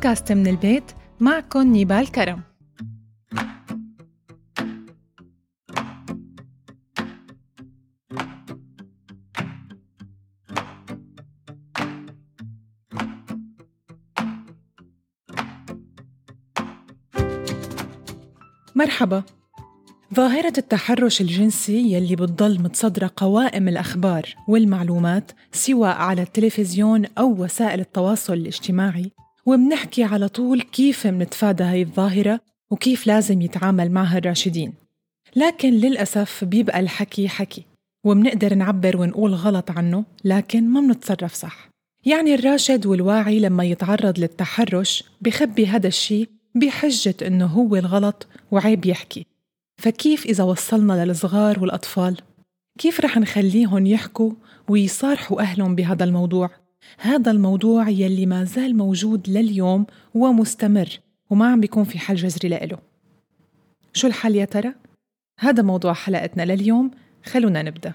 بودكاست من البيت معكم نيبال كرم. مرحبا. ظاهرة التحرش الجنسي يلي بتضل متصدرة قوائم الأخبار والمعلومات سواء على التلفزيون أو وسائل التواصل الاجتماعي. ومنحكي على طول كيف منتفادى هاي الظاهرة وكيف لازم يتعامل معها الراشدين لكن للأسف بيبقى الحكي حكي ومنقدر نعبر ونقول غلط عنه لكن ما منتصرف صح يعني الراشد والواعي لما يتعرض للتحرش بخبي هذا الشيء بحجة إنه هو الغلط وعيب يحكي فكيف إذا وصلنا للصغار والأطفال؟ كيف رح نخليهم يحكوا ويصارحوا أهلهم بهذا الموضوع؟ هذا الموضوع يلي ما زال موجود لليوم ومستمر وما عم بيكون في حل جذري لإله شو الحل يا ترى؟ هذا موضوع حلقتنا لليوم خلونا نبدأ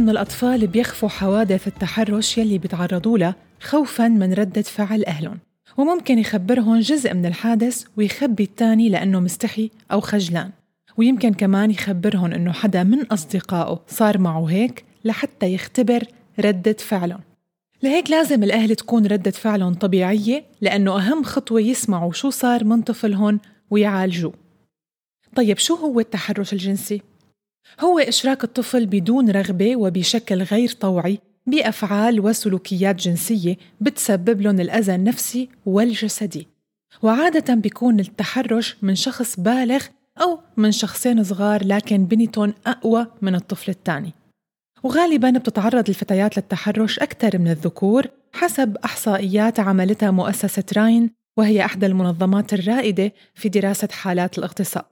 من الأطفال بيخفوا حوادث التحرش يلي بيتعرضوا لها خوفاً من ردة فعل أهلهم. وممكن يخبرهم جزء من الحادث ويخبي الثاني لأنه مستحي أو خجلان. ويمكن كمان يخبرهم إنه حدا من أصدقائه صار معه هيك لحتى يختبر ردة فعلهم. لهيك لازم الأهل تكون ردة فعلهم طبيعية لأنه أهم خطوة يسمعوا شو صار من طفلهم ويعالجوه. طيب شو هو التحرش الجنسي؟ هو إشراك الطفل بدون رغبة وبشكل غير طوعي بأفعال وسلوكيات جنسية بتسبب لهم الأذى النفسي والجسدي. وعادة بيكون التحرش من شخص بالغ أو من شخصين صغار لكن بنيتهم أقوى من الطفل الثاني. وغالبا بتتعرض الفتيات للتحرش أكثر من الذكور حسب إحصائيات عملتها مؤسسة راين وهي أحدى المنظمات الرائدة في دراسة حالات الاغتصاب.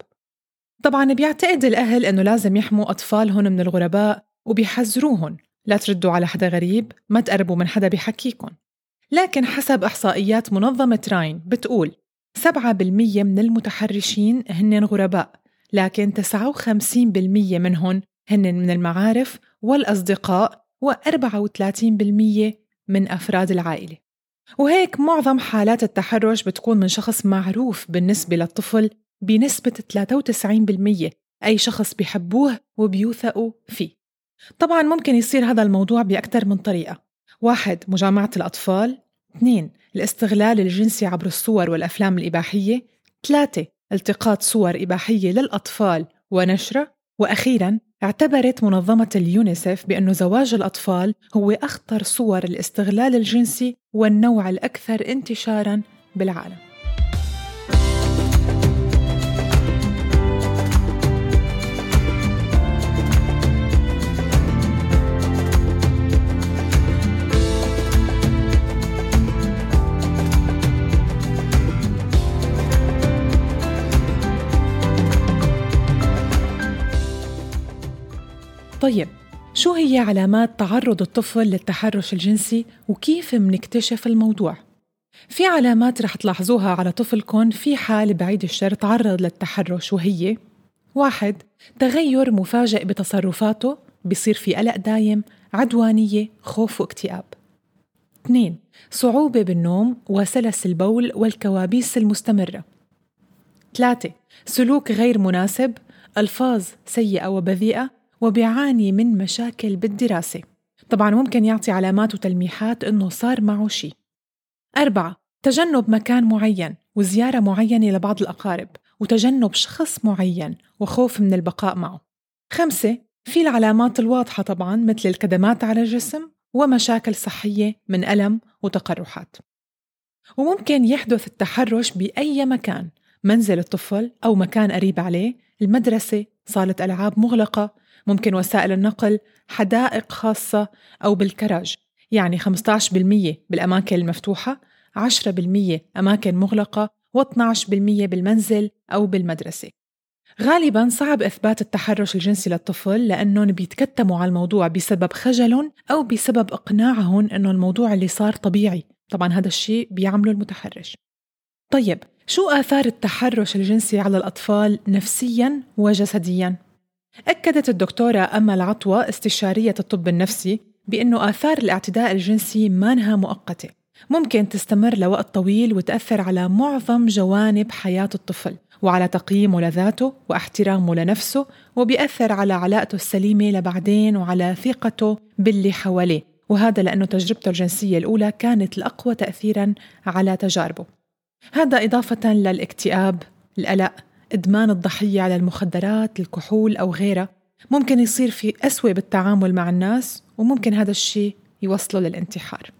طبعا بيعتقد الأهل أنه لازم يحموا أطفالهم من الغرباء وبيحذروهم لا تردوا على حدا غريب ما تقربوا من حدا بيحكيكم لكن حسب إحصائيات منظمة راين بتقول 7% من المتحرشين هن غرباء لكن 59% منهم هن من المعارف والأصدقاء و34% من أفراد العائلة. وهيك معظم حالات التحرش بتكون من شخص معروف بالنسبة للطفل بنسبة 93% أي شخص بيحبوه وبيوثقوا فيه. طبعا ممكن يصير هذا الموضوع بأكثر من طريقة. واحد مجامعة الأطفال. اثنين الاستغلال الجنسي عبر الصور والأفلام الإباحية. ثلاثة التقاط صور إباحية للأطفال ونشرها وأخيرا اعتبرت منظمة اليونيسف بأن زواج الأطفال هو أخطر صور الاستغلال الجنسي والنوع الأكثر انتشاراً بالعالم. طيب شو هي علامات تعرض الطفل للتحرش الجنسي وكيف منكتشف الموضوع؟ في علامات رح تلاحظوها على طفلكم في حال بعيد الشر تعرض للتحرش وهي واحد تغير مفاجئ بتصرفاته بصير في قلق دايم عدوانية خوف واكتئاب اثنين صعوبة بالنوم وسلس البول والكوابيس المستمرة ثلاثة سلوك غير مناسب ألفاظ سيئة وبذيئة وبيعاني من مشاكل بالدراسة. طبعا ممكن يعطي علامات وتلميحات إنه صار معه شيء أربعة تجنب مكان معين وزيارة معينة لبعض الأقارب وتجنب شخص معين وخوف من البقاء معه. خمسة في العلامات الواضحة طبعا مثل الكدمات على الجسم ومشاكل صحية من ألم وتقرحات. وممكن يحدث التحرش بأي مكان منزل الطفل أو مكان قريب عليه المدرسة صالة ألعاب مغلقة ممكن وسائل النقل حدائق خاصة أو بالكراج يعني 15% بالأماكن المفتوحة 10% أماكن مغلقة و12% بالمنزل أو بالمدرسة. غالبا صعب إثبات التحرش الجنسي للطفل لأنهم بيتكتموا على الموضوع بسبب خجلهم أو بسبب إقناعهم أنه الموضوع اللي صار طبيعي. طبعا هذا الشيء بيعمله المتحرش. طيب شو آثار التحرش الجنسي على الأطفال نفسيا وجسديا؟ أكدت الدكتورة أمل عطوة استشارية الطب النفسي بأنه آثار الاعتداء الجنسي مانها مؤقتة. ممكن تستمر لوقت طويل وتأثر على معظم جوانب حياة الطفل وعلى تقييمه لذاته واحترامه لنفسه وبيأثر على علاقته السليمة لبعدين وعلى ثقته باللي حواليه. وهذا لأنه تجربته الجنسية الأولى كانت الأقوى تأثيرا على تجاربه. هذا إضافة للاكتئاب القلق إدمان الضحية على المخدرات الكحول أو غيرها. ممكن يصير في أسوأ بالتعامل مع الناس وممكن هذا الشيء يوصله للانتحار.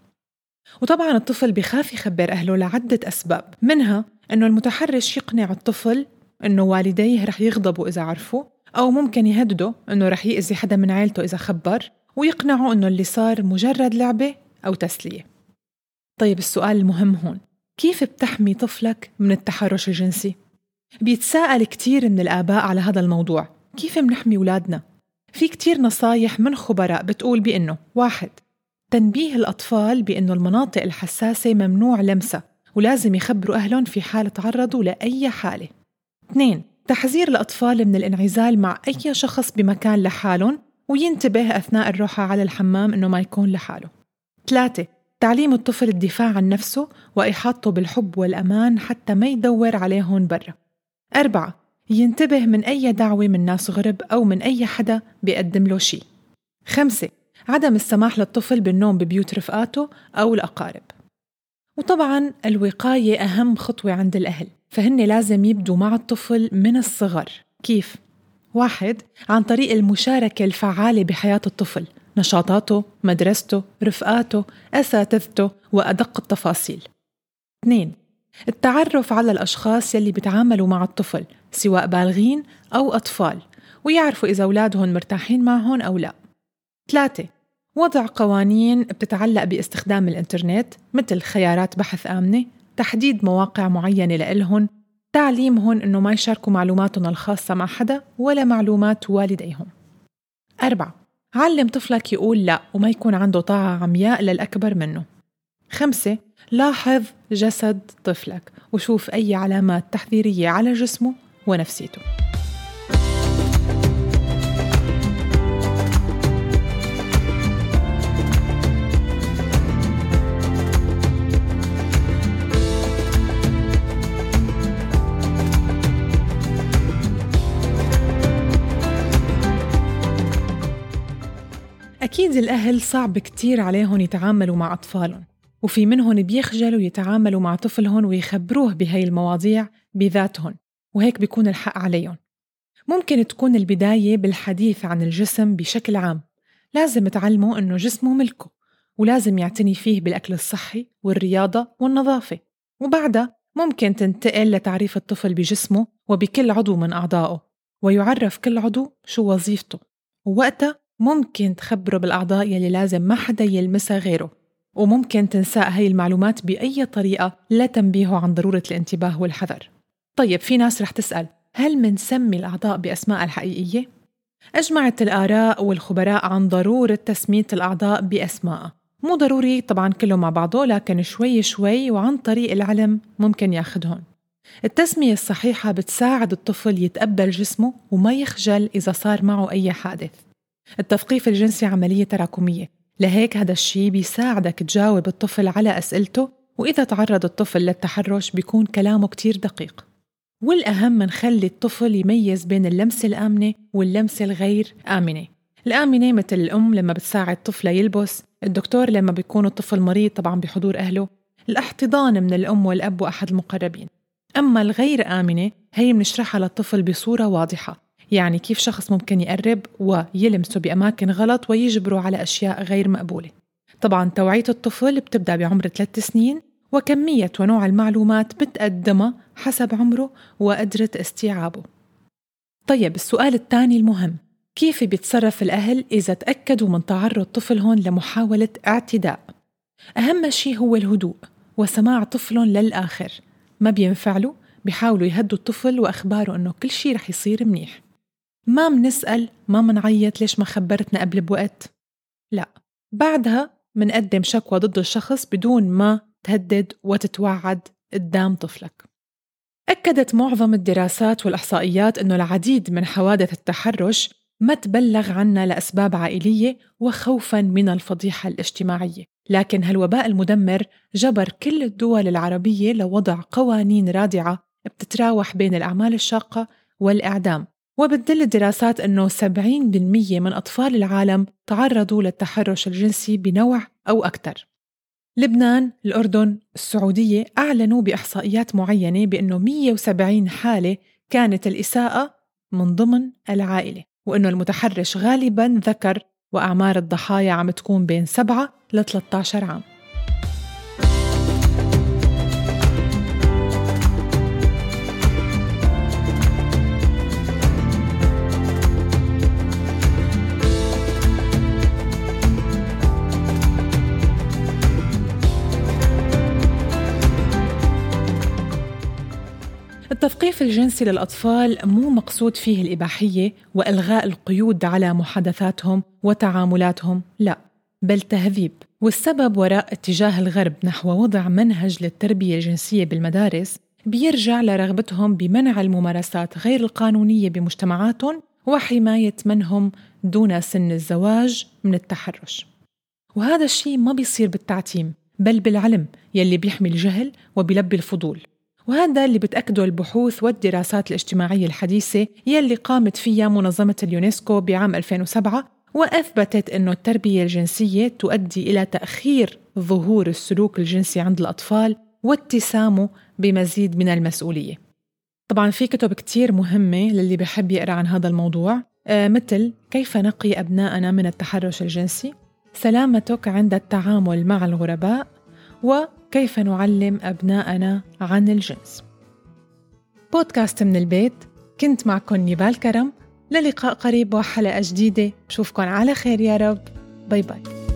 وطبعا الطفل بخاف يخبر أهله لعدة أسباب. منها أنه المتحرش يقنع الطفل أنه والديه رح يغضبوا إذا عرفوا أو ممكن يهدده أنه رح يأذي حدا من عيلته إذا خبر ويقنعه أنه اللي صار مجرد لعبة أو تسلية. طيب السؤال المهم هون كيف بتحمي طفلك من التحرش الجنسي؟ بيتساءل كتير من الآباء على هذا الموضوع. كيف منحمي أولادنا؟ في كتير نصايح من خبراء بتقول بأنه واحد تنبيه الأطفال بأنه المناطق الحساسة ممنوع لمسها ولازم يخبروا أهلهم في حال تعرضوا لأي حالة. اثنين تحذير الأطفال من الانعزال مع أي شخص بمكان لحالهم وينتبه أثناء الروحة على الحمام إنه ما يكون لحاله. ثلاثة تعليم الطفل الدفاع عن نفسه وإحاطته بالحب والأمان حتى ما يدور عليهم برا. أربعة. ينتبه من أي دعوة من ناس غرب أو من أي حدا بيقدم له شيء. خمسة. عدم السماح للطفل بالنوم ببيوت رفقاته أو الأقارب. وطبعا الوقاية أهم خطوة عند الأهل فهن لازم يبدوا مع الطفل من الصغر. كيف؟ واحد عن طريق المشاركة الفعالة بحياة الطفل نشاطاته، مدرسته، رفقاته، أساتذته وأدق التفاصيل. اثنين التعرف على الأشخاص يلي بيتعاملوا مع الطفل سواء بالغين أو أطفال ويعرفوا إذا أولادهم مرتاحين معهم أو لا. ثلاثة وضع قوانين بتتعلق باستخدام الإنترنت مثل خيارات بحث آمنة تحديد مواقع معينة لإلهم تعليمهم إنه ما يشاركوا معلوماتهم الخاصة مع حدا ولا معلومات والديهم. أربعة علم طفلك يقول لا وما يكون عنده طاعة عمياء للأكبر منه. خمسة لاحظ جسد طفلك وشوف أي علامات تحذيرية على جسمه ونفسيته. أكيد الأهل صعب كتير عليهم يتعاملوا مع أطفالهم. وفي منهم بيخجلوا يتعاملوا مع طفلهم ويخبروه بهاي المواضيع بذاتهم وهيك بيكون الحق عليهم ممكن تكون البداية بالحديث عن الجسم بشكل عام. لازم تعلموا أنه جسمه ملكه ولازم يعتني فيه بالأكل الصحي والرياضة والنظافة. وبعدها ممكن تنتقل لتعريف الطفل بجسمه وبكل عضو من أعضائه ويعرف كل عضو شو وظيفته. ووقتها ممكن تخبره بالأعضاء يلي لازم ما حدا يلمسها غيره. وممكن تنساء هاي المعلومات بأي طريقة لتنبيهه عن ضرورة الانتباه والحذر. طيب في ناس رح تسأل هل منسمي الأعضاء بأسماء الحقيقية؟ أجمعت الآراء والخبراء عن ضرورة تسمية الأعضاء بأسمائها مو ضروري طبعا كله مع بعضه لكن شوي شوي وعن طريق العلم ممكن ياخدهم التسمية الصحيحة بتساعد الطفل يتقبل جسمه وما يخجل إذا صار معه أي حادث. التثقيف الجنسي عملية تراكمية. لهيك هذا الشيء بيساعدك تجاوب الطفل على أسئلته وإذا تعرض الطفل للتحرش بيكون كلامه كتير دقيق. والأهم نخلي الطفل يميز بين اللمسة الآمنة واللمسة الغير آمنة. الآمنة مثل الأم لما بتساعد طفلها يلبس الدكتور لما بيكون الطفل مريض طبعا بحضور أهله الاحتضان من الأم والأب وأحد المقربين. أما الغير آمنة هي بنشرحها للطفل بصورة واضحة. يعني كيف شخص ممكن يقرب ويلمسه بأماكن غلط ويجبره على أشياء غير مقبولة. طبعا توعية الطفل بتبدأ بعمر ثلاث سنين وكمية ونوع المعلومات بتقدمها حسب عمره وقدرة استيعابه. طيب السؤال الثاني المهم كيف بيتصرف الأهل إذا تأكدوا من تعرض طفلهم لمحاولة اعتداء؟ أهم شيء هو الهدوء وسماع طفلهم للآخر. ما بينفعلوا؟ بيحاولوا يهدوا الطفل وأخباره إنه كل شي رح يصير منيح. ما منسأل ما منعيط ليش ما خبرتنا قبل بوقت؟ لا. بعدها منقدم شكوى ضد الشخص بدون ما تهدد وتتوعد قدام طفلك. أكدت معظم الدراسات والإحصائيات أنه العديد من حوادث التحرش ما تبلغ عنا لأسباب عائلية وخوفا من الفضيحة الاجتماعية. لكن هالوباء المدمر جبر كل الدول العربية لوضع قوانين رادعة بتتراوح بين الأعمال الشاقة والإعدام. وبتدل الدراسات أنه 70% من أطفال العالم تعرضوا للتحرش الجنسي بنوع أو أكثر لبنان، الأردن، السعودية أعلنوا بإحصائيات معينة بأنه 170 حالة كانت الإساءة من ضمن العائلة وأنه المتحرش غالبا ذكر وأعمار الضحايا عم تكون بين 7 ل 13 عام. التثقيف الجنسي للأطفال مو مقصود فيه الإباحية وإلغاء القيود على محادثاتهم وتعاملاتهم؟ لا بل تهذيب. والسبب وراء اتجاه الغرب نحو وضع منهج للتربية الجنسية بالمدارس بيرجع لرغبتهم بمنع الممارسات غير القانونية بمجتمعاتهم وحماية منهم دون سن الزواج من التحرش. وهذا الشيء ما بيصير بالتعتيم بل بالعلم يلي بيحمي الجهل وبيلبي الفضول. وهذا اللي بتأكده البحوث والدراسات الاجتماعية الحديثة يلي قامت فيها منظمة اليونسكو بعام 2007 وأثبتت أنه التربية الجنسية تؤدي إلى تأخير ظهور السلوك الجنسي عند الأطفال واتسامه بمزيد من المسؤولية. طبعا في كتب كتير مهمة للي بحب يقرأ عن هذا الموضوع آه مثل كيف نقي أبناءنا من التحرش الجنسي سلامتك عند التعامل مع الغرباء وكيف نعلم أبناءنا عن الجنس؟ بودكاست من البيت كنت معكم نيبال كرم للقاء قريب وحلقة جديدة بشوفكن على خير يا رب. bye bye.